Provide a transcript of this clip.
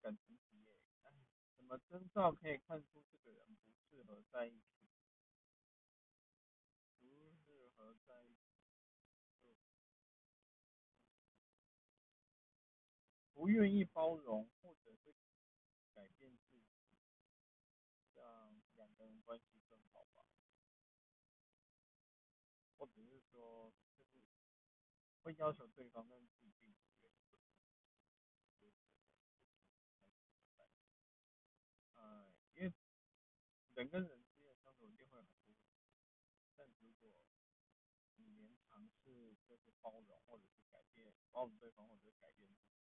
感情题耶。哎，什么征兆可以看出这个人不适合在一起？不适合在一起，不愿意包容，或者是改变自己，让两个人关系更好吧。或者是说，就是会要求对方，但是自己人跟人之间的相处一定会有很多，但如果你连尝试就是包容或者是改变，包容对方或者是改变自己，